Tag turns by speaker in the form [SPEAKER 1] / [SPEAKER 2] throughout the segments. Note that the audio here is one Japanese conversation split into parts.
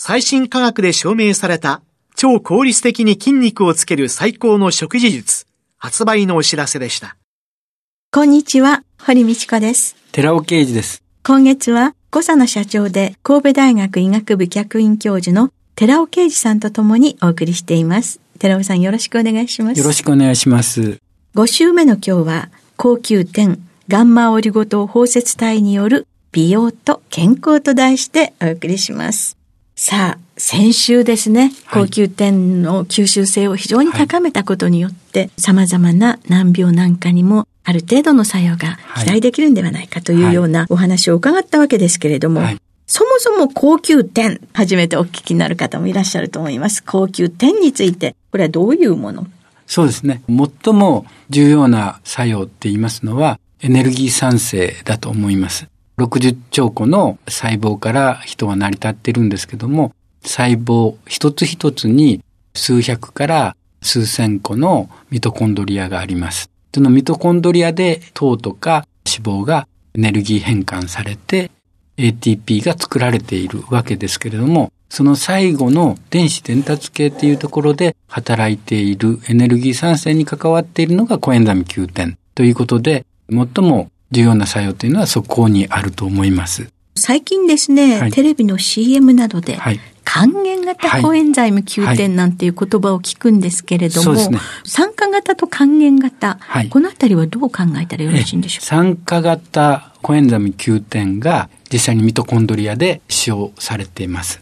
[SPEAKER 1] 最新科学で証明された超効率的に筋肉をつける最高の食事術、発売のお知らせでした。
[SPEAKER 2] こんにちは、堀道子です。
[SPEAKER 3] 寺尾刑事です。
[SPEAKER 2] 今月は、小佐奈社長で神戸大学医学部客員教授の寺尾啓二さんと共にお送りしています。寺尾さんよろしくお願いします。
[SPEAKER 3] よろしくお願いします。
[SPEAKER 2] 5週目の今日は、高級店ガンマオリゴ糖包摂体による美容と健康と題してお送りします。さあ、先週ですね、高級店の吸収性を非常に高めたことによって、はい、様々な難病なんかにもある程度の作用が期待できるんではないかというようなお話を伺ったわけですけれども、はい、そもそも高級店、初めてお聞きになる方もいらっしゃると思います。高級店について、これはどういうもの？
[SPEAKER 3] そうですね。最も重要な作用って言いますのは、エネルギー産生だと思います。60兆個の細胞から人は成り立ってるんですけども、細胞一つ一つに数百から数千個のミトコンドリアがあります。そのミトコンドリアで糖とか脂肪がエネルギー変換されて ATP が作られているわけですけれども、その最後の電子伝達系っていうところで働いているエネルギー産生に関わっているのがコエンザミ Q 点ということで、最も重要な作用というのはそこにあると思います。
[SPEAKER 2] 最近ですね、はい、テレビの CM などで、はい、還元型コエンザイム Q 点なんていう言葉を聞くんですけれども、はい。ね、酸化型と還元型、このあたりはどう考えたらよろしいんでしょうか？
[SPEAKER 3] 酸化型コエンザイム Q 点が実際にミトコンドリアで使用されています。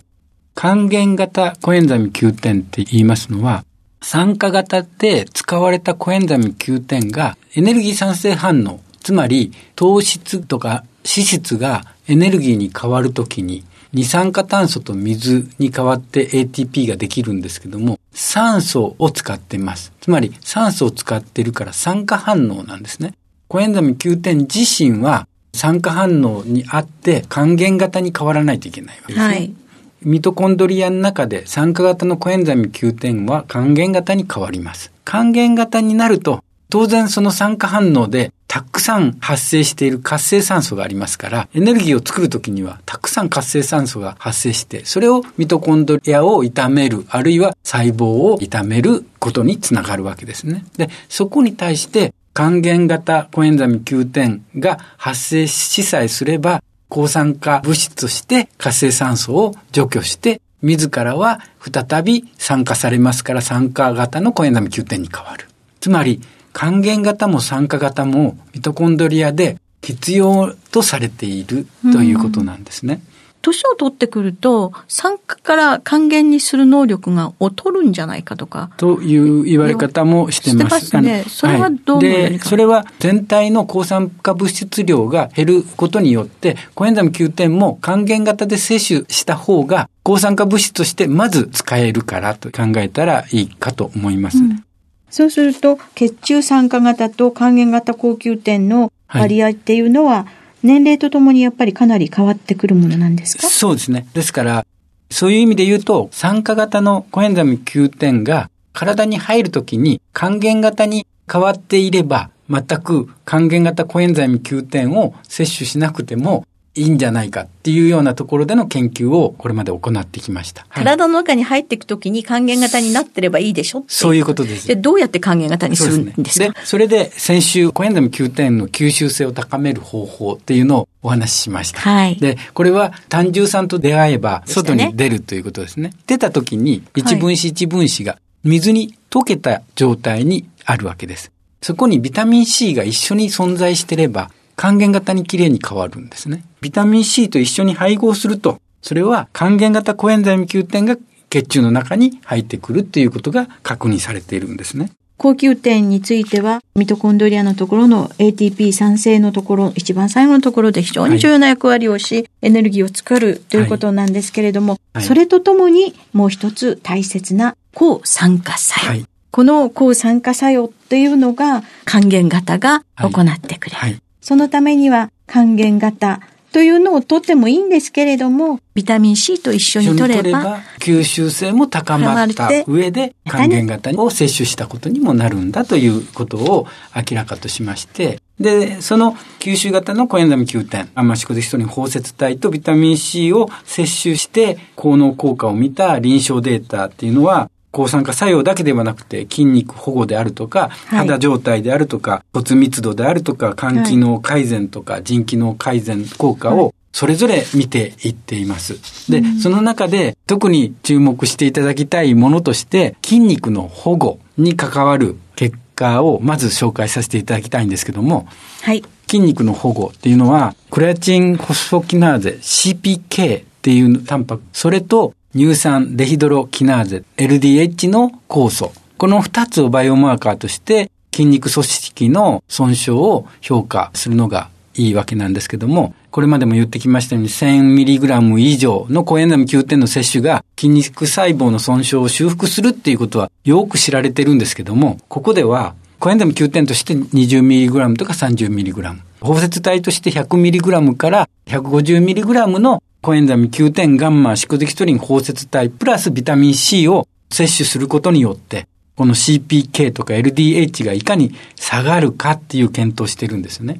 [SPEAKER 3] 還元型コエンザミ Q 点って言いますのは、酸化型で使われたコエンザミ Q 点がエネルギー産生反応、つまり糖質とか脂質がエネルギーに変わるときに二酸化炭素と水に変わって ATP ができるんですけども、酸素を使っています。つまり酸素を使ってるから酸化反応なんですね。コエンザミ Q 点自身は酸化反応にあって還元型に変わらないといけないわけですね。はい、ミトコンドリアの中で酸化型のコエンザミ Q10 は還元型に変わります。還元型になると当然その酸化反応でたくさん発生している活性酸素がありますから、エネルギーを作るときにはたくさん活性酸素が発生して、それをミトコンドリアを傷める、あるいは細胞を傷めることにつながるわけですね。で、そこに対して還元型コエンザミ Q10 が発生しさえすれば、抗酸化物質として活性酸素を除去して、自らは再び酸化されますから酸化型のコエンザミ Q10 に変わる。つまり、還元型も酸化型もミトコンドリアで必要とされているということなんですね。うん
[SPEAKER 2] 年を取ってくると、酸化から還元にする能力が劣るんじゃないかとか。
[SPEAKER 3] という言われ方もしてます。
[SPEAKER 2] してますね。それはどうで、
[SPEAKER 3] それは全体の抗酸化物質量が減ることによって、コエンザム9点も還元型で摂取した方が、抗酸化物質としてまず使えるからと考えたらいいかと思います。うん
[SPEAKER 2] そうすると、血中酸化型と還元型高級点の割合っていうのは、はい年齢とともにやっぱりかなり変わってくるものなんですか？
[SPEAKER 3] そうですね。ですから、そういう意味で言うと、酸化型のコエンザミ Q10 が体に入るときに還元型に変わっていれば、全く還元型コエンザミ Q10 を摂取しなくてもいいんじゃないかっていうようなところでの研究をこれまで行ってきました。はい
[SPEAKER 2] 体の中に入っていくときに還元型になってればいいでしょ
[SPEAKER 3] そういうことです。
[SPEAKER 2] で、どうやって還元型にするんですか？
[SPEAKER 3] で、それで先週、コエンザム9点の吸収性を高める方法っていうのをお話ししました。
[SPEAKER 2] はい
[SPEAKER 3] で、これは単純酸と出会えば、外に出るということですね。出た時に、一分子一分子が水に溶けた状態にあるわけです。そこにビタミン C が一緒に存在してれば、還元型にきれいに変わるんですね。ビタミン C と一緒に配合すると、それは還元型コエンザイム9点が血中の中に入ってくるっていうことが確認されているんですね。
[SPEAKER 2] 高級点については、ミトコンドリアのところの ATP 酸性のところ、一番最後のところで非常に重要な役割をし、エネルギーを作るということなんですけれども、
[SPEAKER 3] はい
[SPEAKER 2] それとともにもう一つ大切な抗酸化作用。
[SPEAKER 3] はい
[SPEAKER 2] この抗酸化作用っていうのが還元型が行ってくれる。
[SPEAKER 3] はい。
[SPEAKER 2] そのためには還元型というのを取ってもいいんですけれども、ビタミン C と一緒に取れば、
[SPEAKER 3] 吸収性も高まった上で還元型を摂取したことにもなるんだということを明らかとしまして、で、その吸収型のコエンザム9点、アンマシコデキストリン包摂体とビタミン C を摂取して効能効果を見た臨床データっていうのは、抗酸化作用だけではなくて筋肉保護であるとか、
[SPEAKER 2] はい
[SPEAKER 3] 肌状態であるとか、骨密度であるとか、肝機能改善とか、腎機能改善効果をそれぞれ見ていっています。で、その中で特に注目していただきたいものとして、筋肉の保護に関わる結果をまず紹介させていただきたいんですけども、
[SPEAKER 2] はい。
[SPEAKER 3] 筋肉の保護っていうのは、クレアチンホスフォキナーゼ CPK っていうタンパク、それと乳酸デヒドロキナーゼ LDH の酵素。この二つをバイオマーカーとして筋肉組織の損傷を評価するのがいいわけなんですけども、これまでも言ってきましたように 1000mg 以上のコエンザム9点の摂取が筋肉細胞の損傷を修復するっていうことはよく知られてるんですけども、ここではコエンザム9点として 20mg とか 30mg。包摂体として 100mg から 150mg のコエンザム9点ガンマシコデキストリン包摂体プラスビタミン C を摂取することによって、この CPK とか LDH がいかに下がるかっていう検討をしてるんですよね。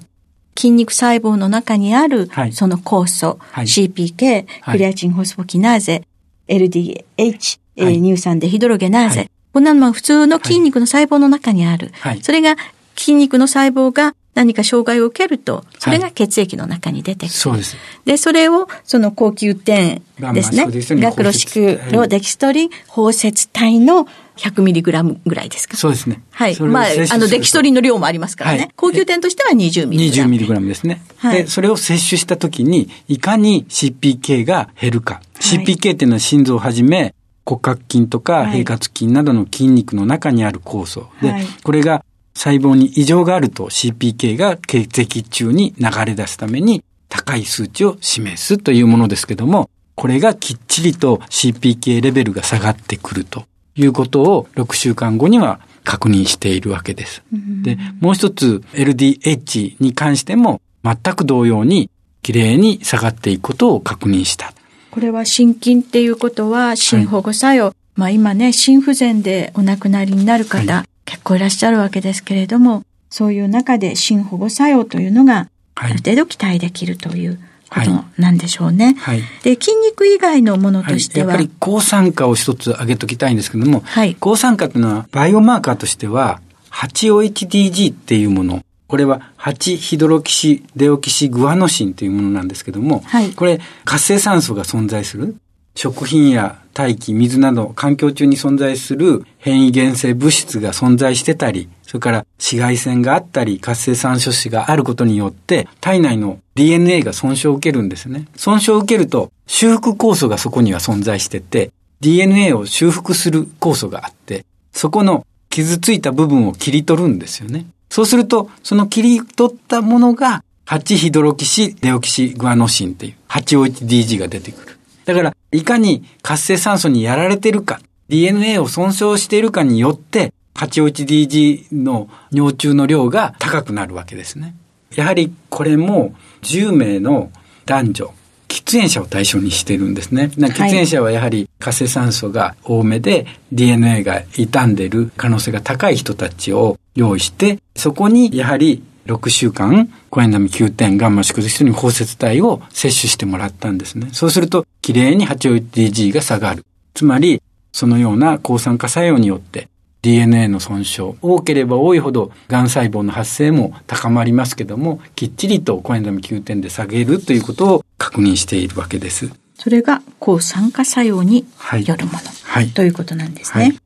[SPEAKER 2] 筋肉細胞の中にある、
[SPEAKER 3] はい。
[SPEAKER 2] その酵素、
[SPEAKER 3] はい。
[SPEAKER 2] CPK、
[SPEAKER 3] はい。
[SPEAKER 2] クレアチンホスフォキナーゼ、LDH、えー
[SPEAKER 3] はい。
[SPEAKER 2] 乳酸デヒドロゲナーゼ。
[SPEAKER 3] はい。
[SPEAKER 2] こんなのは普通の筋肉の細胞の中にある。
[SPEAKER 3] はい。
[SPEAKER 2] それが筋肉の細胞が何か障害を受けると、それが血液の中に出てくる。
[SPEAKER 3] そうです。
[SPEAKER 2] で、それを、その高級点ですね
[SPEAKER 3] ガンマシコデキスト。リン
[SPEAKER 2] ガクロシクロデキストリン包摂体の 100mg ぐらいですか？
[SPEAKER 3] そうですね。
[SPEAKER 2] はい。まああの、デキストリンの量もありますからね。
[SPEAKER 3] はい
[SPEAKER 2] 高級点としては 20mg。
[SPEAKER 3] 20mg ですね。
[SPEAKER 2] はい
[SPEAKER 3] で、それを摂取したときに、いかに CPK が減るか。CPK っていうのは心臓をはじめ、骨格筋とか
[SPEAKER 2] はい
[SPEAKER 3] 平滑筋などの筋肉の中にある酵素。で、
[SPEAKER 2] はい
[SPEAKER 3] これが細胞に異常があると CPK が血液中に流れ出すために高い数値を示すというものですけども、これがきっちりと CPK レベルが下がってくるということを6週間後には確認しているわけです。で、もう一つ LDH に関しても全く同様に綺麗に下がっていくことを確認した。
[SPEAKER 2] これは心筋っていうことは心保護作用。まあ今ね、心不全でお亡くなりになる方、
[SPEAKER 3] は
[SPEAKER 2] 結構いらっしゃるわけですけれども、そういう中で心保護作用というのが
[SPEAKER 3] はい
[SPEAKER 2] ある程度期待できるというこ
[SPEAKER 3] はい
[SPEAKER 2] となんでしょうね。
[SPEAKER 3] はい。
[SPEAKER 2] で、筋肉以外のもの
[SPEAKER 3] はい、
[SPEAKER 2] としては、
[SPEAKER 3] やっぱり抗酸化を一つ挙げときたいんですけども、
[SPEAKER 2] はい
[SPEAKER 3] 抗酸化というのはバイオマーカーとしては 8OHDG っていうもの。これは8ヒドロキシデオキシグアノシンというものなんですけども、
[SPEAKER 2] はい
[SPEAKER 3] これ活性酸素が存在する食品や大気、水など環境中に存在する変異原生物質が存在してたり、それから紫外線があったり、活性酸素子があることによって、体内の DNA が損傷を受けるんですね。損傷を受けると、修復酵素がそこには存在してて、DNA を修復する酵素があって、そこの傷ついた部分を切り取るんですよね。そうすると、その切り取ったものが、8ヒドロキシデオキシグアノシンっていう 8OHDG が出てくる。だから、いかに活性酸素にやられてるか、DNA を損傷しているかによって、8OHDG の尿中の量が高くなるわけですね。やはりこれも10名の男女、喫煙者を対象にしてるんですね。な喫煙者はやはり活性酸素が多めで DNA が傷んでる可能性が高い人たちを用意して、そこにやはり6週間、コエンザミ9点ガンマ縮小に包摂体を摂取してもらったんですね。そうすると、綺麗に 8ODG が下がる。つまり、そのような抗酸化作用によって DNA の損傷、多ければ多いほど癌細胞の発生も高まりますけども、きっちりとコエンザミ9点で下げるということを確認しているわけです。
[SPEAKER 2] それが抗酸化作用によるもの、はい、ということなんですね。はい、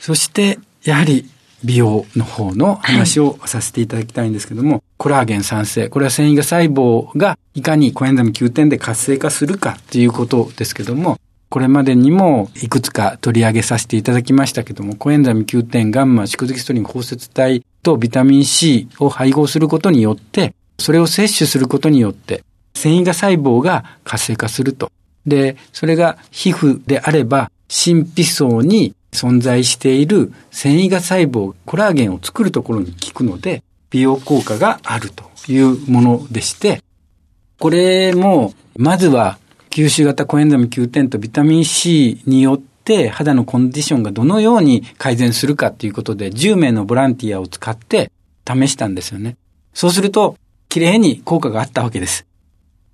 [SPEAKER 3] そして、やはり美容の方の話をさせていただきたいんですけども、はい、コラーゲン酸性、これは繊維が細胞がいかにコエンザミ9点で活性化するかということですけども、これまでにもいくつか取り上げさせていただきましたけども、コエンザミ9点ガンマ宿敵ストリン包摂体とビタミン C を配合することによって、それを摂取することによって、繊維が細胞が活性化すると。で、それが皮膚であれば、神秘層に存在している繊維が細胞、コラーゲンを作るところに効くので、美容効果があるというものでして、これも、まずは吸収型コエンザミ9点とビタミン C によって肌のコンディションがどのように改善するかということで10名のボランティアを使って試したんですよね。そうすると、綺麗に効果があったわけです。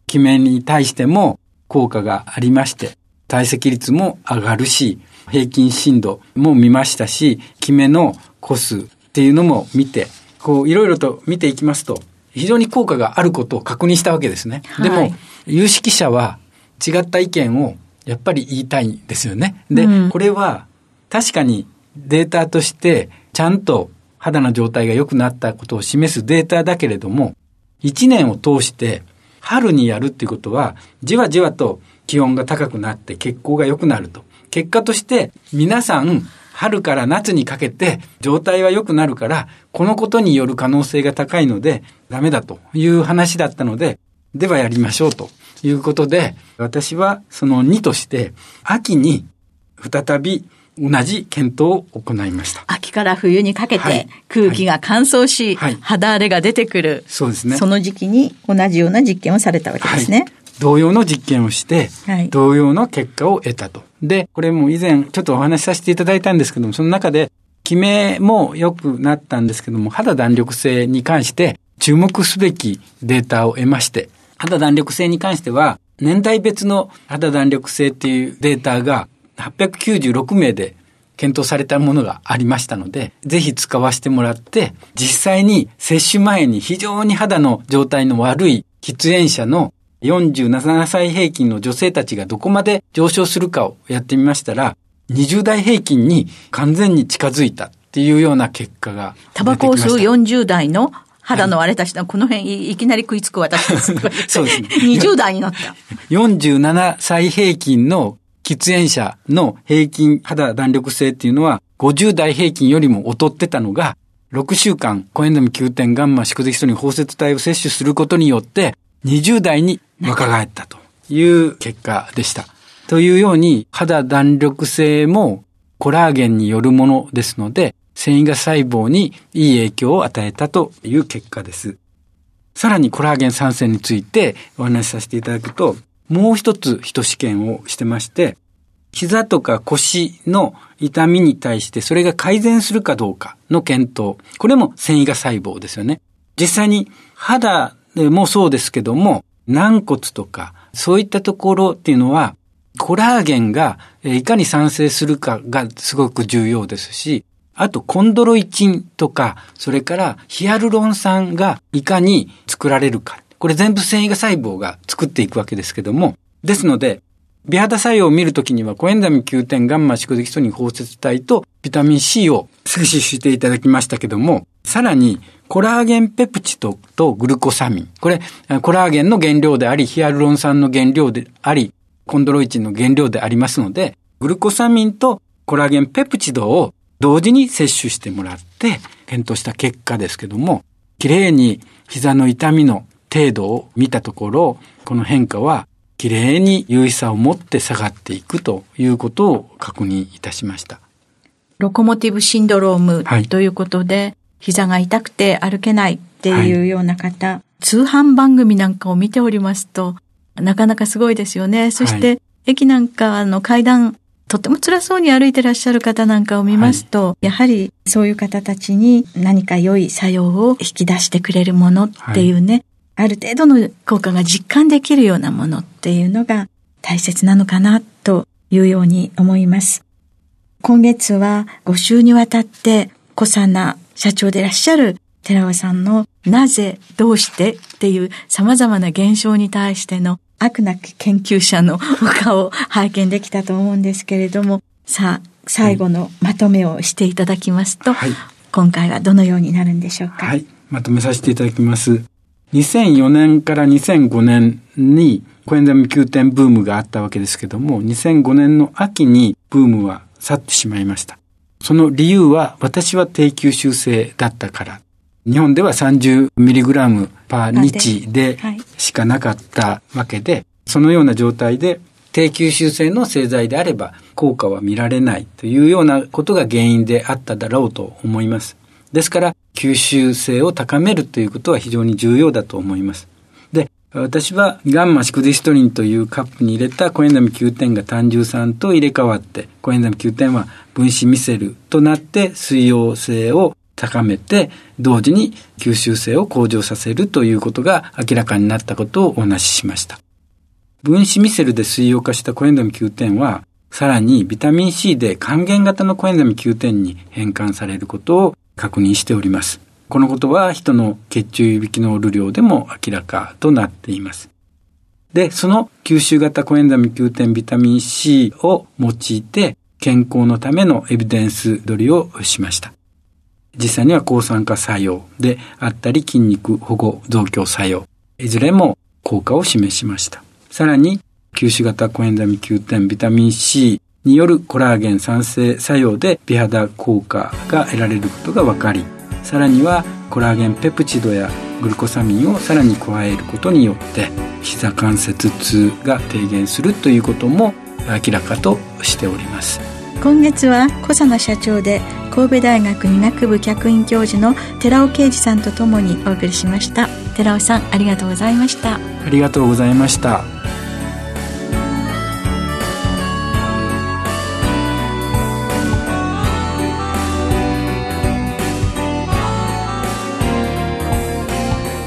[SPEAKER 3] キメに対しても効果がありまして、体積率も上がるし、平均深度も見ましたし、キメのコスっていうのも見て、こういろいろと見ていきますと、非常に効果があることを確認したわけですね。はい、でも、有識者は違った意見をやっぱり言いたいんですよね。で、うん、これは確かにデータとしてちゃんと肌の状態が良くなったことを示すデータだけれども、1年を通して春にやるっていうことは、じわじわと気温が高くなって血行が良くなると。結果として皆さん春から夏にかけて状態は良くなるから、このことによる可能性が高いのでダメだという話だったので、ではやりましょうということで、私はその2として秋に再び同じ検討を行いました。
[SPEAKER 2] 秋から冬にかけて空気が乾燥し、はいはい、肌荒れが出てくる。
[SPEAKER 3] そうですね。
[SPEAKER 2] その時期に同じような実験をされたわけですね。はい、
[SPEAKER 3] 同様の実験をして、同様の結果を得たと。で、これも以前ちょっとお話しさせていただいたんですけども、その中で、決めも良くなったんですけども、肌弾力性に関して注目すべきデータを得まして、肌弾力性に関しては、年代別の肌弾力性っていうデータが896名で検討されたものがありましたので、ぜひ使わせてもらって、実際に接種前に非常に肌の状態の悪い喫煙者の47歳平均の女性たちがどこまで上昇するかをやってみましたら、20代平均に完全に近づいたっていうような結果が
[SPEAKER 2] タバコを吸う40代の肌の荒れた人、はい、この辺いきなり食いつく私です。そうですね。20代になった。
[SPEAKER 3] 47歳平均の喫煙者の平均肌弾力性っていうのは、50代平均よりも劣ってたのが、6週間、コエンザミ9点ガンマ宿敵人に包摂体を摂取することによって、20代に若返ったという結果でした。というように、肌弾力性もコラーゲンによるものですので、繊維が細胞にいい影響を与えたという結果です。さらにコラーゲン酸性についてお話しさせていただくと、もう一つ一試験をしてまして、膝とか腰の痛みに対してそれが改善するかどうかの検討。これも繊維が細胞ですよね。実際に肌でもそうですけども、軟骨とかそういったところっていうのは、コラーゲンがいかに産生するかがすごく重要ですし、あとコンドロイチンとか、それからヒアルロン酸がいかに作られるか。これ全部繊維が細胞が作っていくわけですけども、ですので、美肌作用を見るときには、コエンザミ9点ガンマ宿敵素に包摂体とビタミン C を摂取していただきましたけども、さらに、コラーゲンペプチドとグルコサミン。これ、コラーゲンの原料であり、ヒアルロン酸の原料であり、コンドロイチンの原料でありますので、グルコサミンとコラーゲンペプチドを同時に摂取してもらって検討した結果ですけども、綺麗に膝の痛みの程度を見たところ、この変化は綺麗に優位さを持って下がっていくということを確認いたしました。
[SPEAKER 2] ロコモティブシンドロームということで、はい、膝が痛くて歩けないっていうような方、はい、通販番組なんかを見ておりますと、なかなかすごいですよね。そして、はい、駅なんかの階段とっても辛そうに歩いてらっしゃる方なんかを見ますと、はい、やはりそういう方たちに何か良い作用を引き出してくれるものっていうね、はい、ある程度の効果が実感できるようなものっていうのが大切なのかなというように思います。今月は5週にわたって小佐奈社長でいらっしゃる寺尾さんのなぜ、どうしてっていう様々な現象に対しての悪なき研究者のお顔を拝見できたと思うんですけれども、さあ、最後のまとめをしていただきますと、はい、今回はどのようになるんでしょうか？
[SPEAKER 3] はい、まとめさせていただきます。2004年から2005年にコエンザミ9点ブームがあったわけですけども、2005年の秋にブームは去ってしまいました。その理由は私は低吸収性だったから。日本では 30mg パー日でしかなかったわけで、そのような状態で低吸収性の製剤であれば効果は見られないというようなことが原因であっただろうと思います。ですから、吸収性を高めるということは非常に重要だと思います。私はガンマシクディストリンというカップに入れたコエンザミ9点が単純酸と入れ替わって、コエンザミ9点は分子ミセルとなって水溶性を高めて、同時に吸収性を向上させるということが明らかになったことをお話ししました。分子ミセルで水溶化したコエンザミ9点は、さらにビタミン C で還元型のコエンザミ9点に変換されることを確認しております。このことは人の血中指揮ノール量でも明らかとなっています。で、その吸収型コエンザミ9点ビタミン C を用いて健康のためのエビデンス取りをしました。実際には抗酸化作用であったり筋肉保護増強作用、いずれも効果を示しました。さらに、吸収型コエンザミ9点ビタミン C によるコラーゲン酸性作用で美肌効果が得られることが分かり、さらにはコラーゲンペプチドやグルコサミンをさらに加えることによって膝関節痛が低減するということも明らかとしております。
[SPEAKER 2] 今月は小佐奈社長で神戸大学医学部客員教授の寺尾啓二さんとともにお送りしました。寺尾さんありがとうございました。
[SPEAKER 3] ありがとうございました